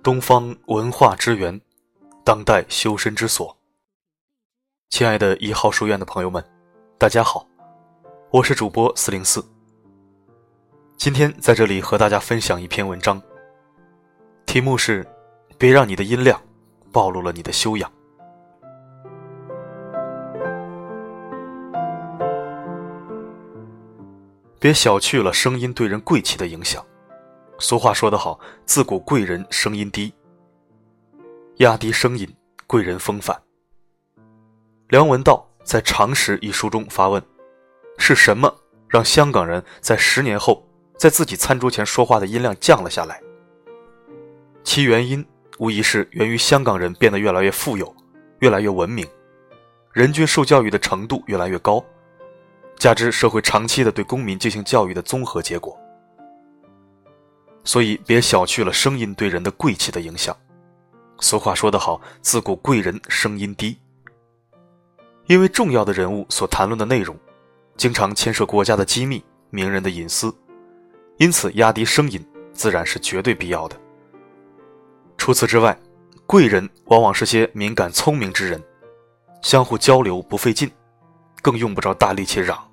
东方文化之源，当代修身之所。亲爱的一号书院的朋友们，大家好，我是主播四零四。今天在这里和大家分享一篇文章，题目是“别让你的音量暴露了你的修养”。别小觑了声音对人贵气的影响。俗话说得好，自古贵人声音低，压低声音，贵人风范。梁文道在《常识》一书中发问：是什么让香港人在十年后在自己餐桌前说话的音量降了下来？其原因无疑是源于香港人变得越来越富有，越来越文明，人均受教育的程度越来越高，加之社会长期的对公民进行教育的综合结果。所以，别小觑了声音对人的贵气的影响。俗话说得好，“自古贵人声音低”。因为重要的人物所谈论的内容，经常牵涉国家的机密、名人的隐私，因此压低声音自然是绝对必要的。除此之外，贵人往往是些敏感聪明之人，相互交流不费劲，更用不着大力气嚷。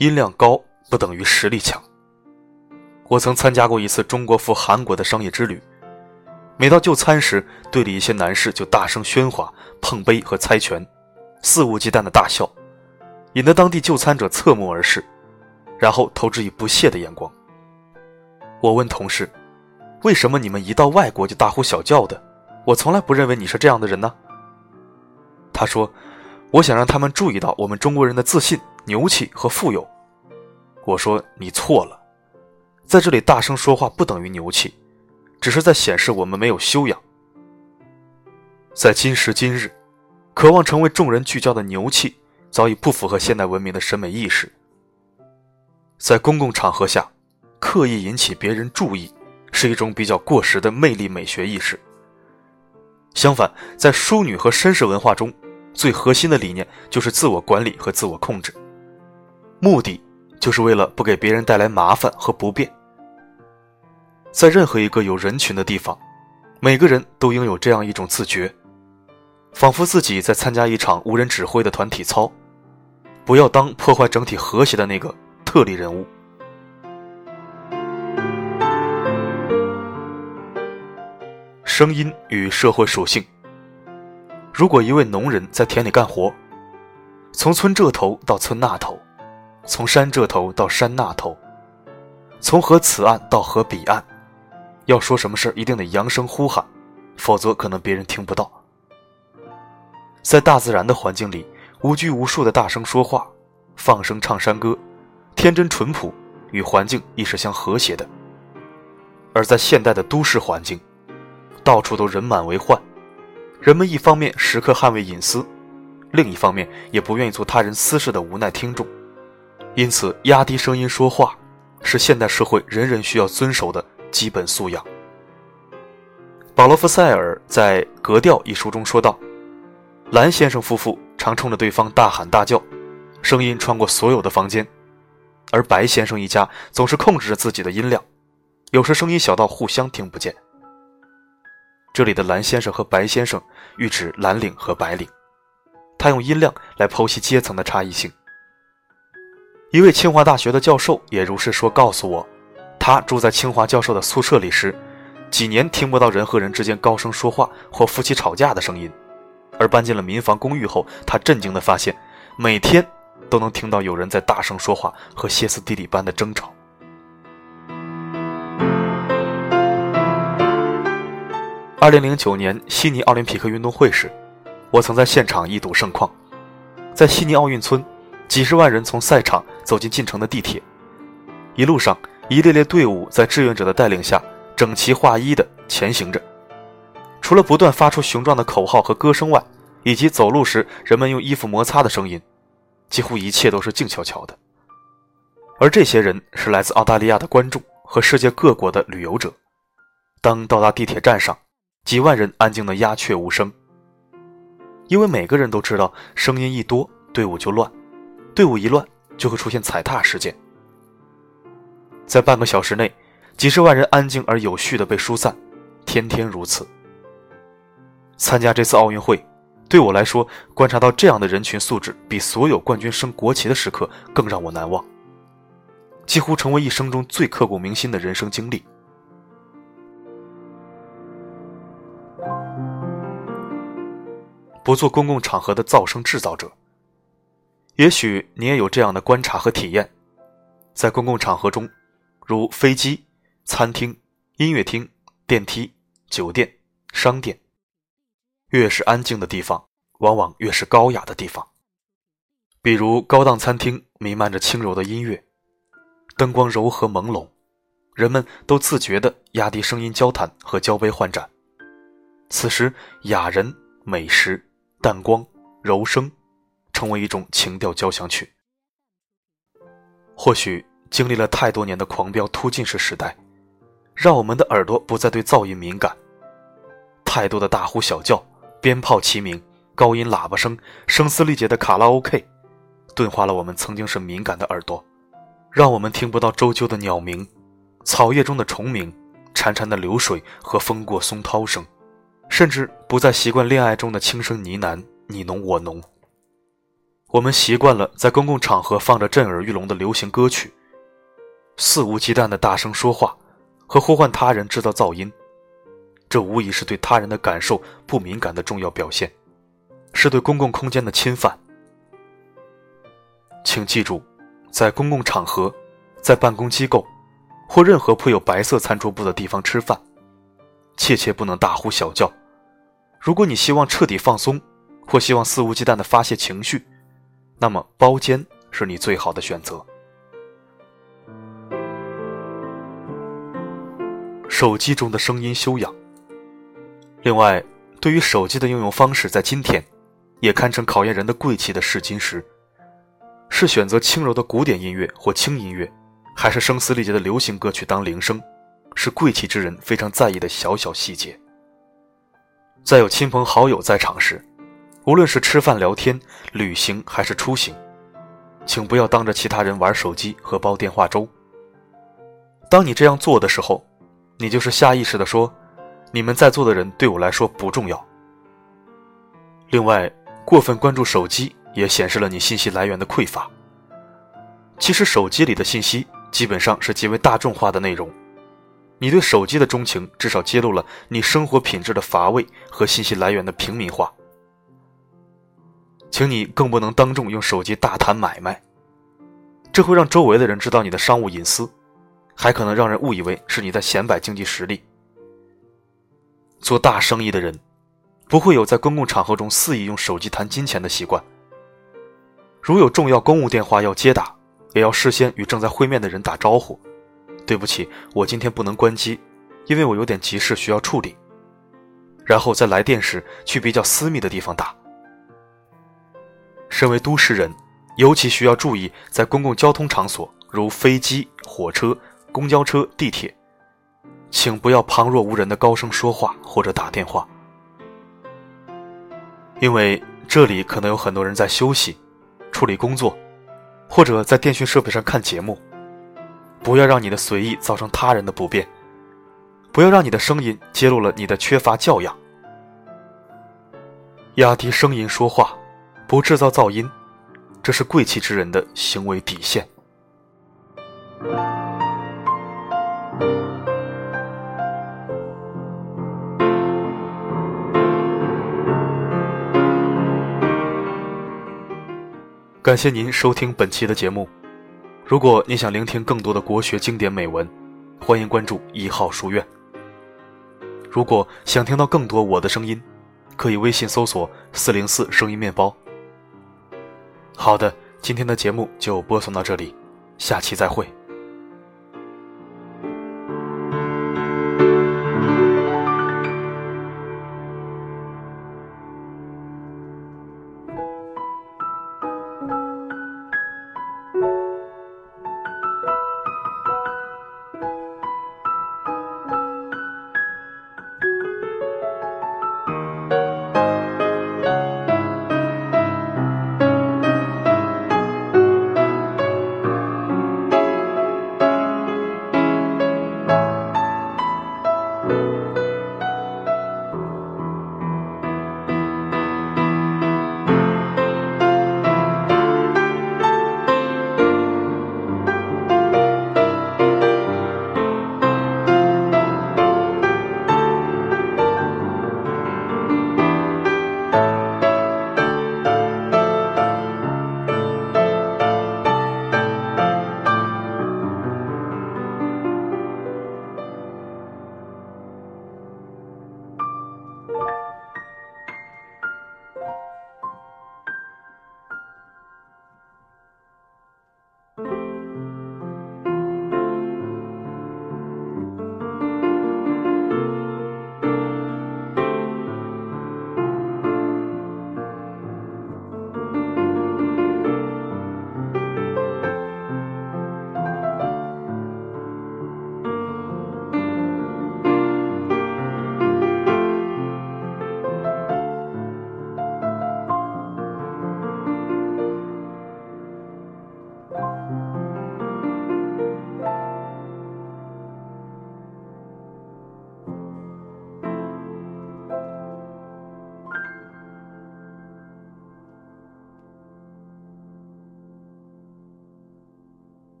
音量高不等于实力强。我曾参加过一次中国赴韩国的商业之旅，每到就餐时，队里一些男士就大声喧哗、碰杯和猜拳，肆无忌惮的大笑，引得当地就餐者侧目而视，然后投之以不屑的眼光。我问同事：“为什么你们一到外国就大呼小叫的？我从来不认为你是这样的人呢？”他说：“我想让他们注意到我们中国人的自信。”牛气和富有，我说你错了，在这里大声说话不等于牛气，只是在显示我们没有修养。在今时今日，渴望成为众人聚焦的牛气，早已不符合现代文明的审美意识。在公共场合下，刻意引起别人注意，是一种比较过时的魅力美学意识。相反，在淑女和绅士文化中，最核心的理念就是自我管理和自我控制。目的就是为了不给别人带来麻烦和不便。在任何一个有人群的地方，每个人都应有这样一种自觉，仿佛自己在参加一场无人指挥的团体操，不要当破坏整体和谐的那个特例人物。声音与社会属性。如果一位农人在田里干活，从村这头到村那头。从山这头到山那头，从河此岸到河彼岸，要说什么事一定得扬声呼喊，否则可能别人听不到。在大自然的环境里，无拘无束的大声说话，放声唱山歌，天真淳朴，与环境亦是相和谐的。而在现代的都市环境，到处都人满为患，人们一方面时刻捍卫隐私，另一方面也不愿意做他人私事的无奈听众。因此，压低声音说话是现代社会人人需要遵守的基本素养。保罗·福塞尔在《格调》一书中说道：“蓝先生夫妇常冲着对方大喊大叫，声音穿过所有的房间；而白先生一家总是控制着自己的音量，有时声音小到互相听不见。”这里的蓝先生和白先生喻指蓝领和白领，他用音量来剖析阶层的差异性。一位清华大学的教授也如是说，告诉我，他住在清华教授的宿舍里时，几年听不到人和人之间高声说话或夫妻吵架的声音，而搬进了民房公寓后，他震惊地发现，每天都能听到有人在大声说话和歇斯底里般的争吵。二零零九年悉尼奥林匹克运动会时，我曾在现场一睹盛况，在悉尼奥运村。几十万人从赛场走进进城的地铁，一路上一列列队伍在志愿者的带领下整齐划一地前行着。除了不断发出雄壮的口号和歌声外，以及走路时人们用衣服摩擦的声音，几乎一切都是静悄悄的。而这些人是来自澳大利亚的观众和世界各国的旅游者。当到达地铁站上，几万人安静的鸦雀无声，因为每个人都知道，声音一多，队伍就乱。队伍一乱，就会出现踩踏事件。在半个小时内，几十万人安静而有序地被疏散，天天如此。参加这次奥运会，对我来说，观察到这样的人群素质，比所有冠军升国旗的时刻更让我难忘，几乎成为一生中最刻骨铭心的人生经历。不做公共场合的噪声制造者。也许你也有这样的观察和体验，在公共场合中，如飞机、餐厅、音乐厅、电梯、酒店、商店。越是安静的地方，往往越是高雅的地方。比如高档餐厅，弥漫着轻柔的音乐，灯光柔和朦胧，人们都自觉地压低声音交谈和交杯换盏。此时，雅人、美食、淡光、柔声，成为一种情调交响曲。或许经历了太多年的狂飙突进式时代，让我们的耳朵不再对噪音敏感，太多的大呼小叫。鞭炮齐鸣，高音喇叭声，声嘶力竭的卡拉 OK，钝化了我们曾经是敏感的耳朵，让我们听不到周啾的鸟鸣，草叶中的虫鸣，潺潺的流水和风过松涛声，甚至不再习惯恋爱中的轻声呢喃，你侬我侬。我们习惯了在公共场合放着震耳欲聋的流行歌曲，肆无忌惮的大声说话，和呼唤他人制造噪音。这无疑是对他人的感受不敏感的重要表现，是对公共空间的侵犯。请记住，在公共场合、在办公机构或任何铺有白色餐桌布的地方吃饭，切切不能大呼小叫。如果你希望彻底放松，或希望肆无忌惮的发泄情绪，那么包间是你最好的选择。手机中的声音修养。另外，对于手机的应用方式，在今天，也堪称考验人的贵气的试金石。是选择轻柔的古典音乐或轻音乐，还是声嘶力竭的流行歌曲当铃声，是贵气之人非常在意的小小细节。在有亲朋好友在场时，无论是吃饭聊天、旅行还是出行，请不要当着其他人玩手机和煲电话粥。当你这样做的时候，你就是下意识地说。你们在座的人对我来说不重要。另外，过分关注手机也显示了你信息来源的匮乏。其实，手机里的信息基本上是极为大众化的内容。你对手机的钟情，至少揭露了你生活品质的乏味和信息来源的平民化。请你更不能当众用手机大谈买卖，这会让周围的人知道你的商务隐私，还可能让人误以为是你在显摆经济实力。做大生意的人，不会有在公共场合中肆意用手机谈金钱的习惯。如有重要公务电话要接打，也要事先与正在会面的人打招呼：“对不起，我今天不能关机，因为我有点急事需要处理。”然后在来电时去比较私密的地方打。身为都市人，尤其需要注意，在公共交通场所如飞机、火车、公交车、地铁。请不要旁若无人的高声说话或者打电话，因为这里可能有很多人在休息、处理工作，或者在电讯设备上看节目。不要让你的随意造成他人的不便，不要让你的声音揭露了你的缺乏教养。压低声音说话，不制造噪音，这是贵气之人的行为底线。感谢您收听本期的节目。如果你想聆听更多的国学经典美文，欢迎关注一号书院。如果想听到更多我的声音，可以微信搜索“四零四声音面包”。好的，今天的节目就播送到这里，下期再会。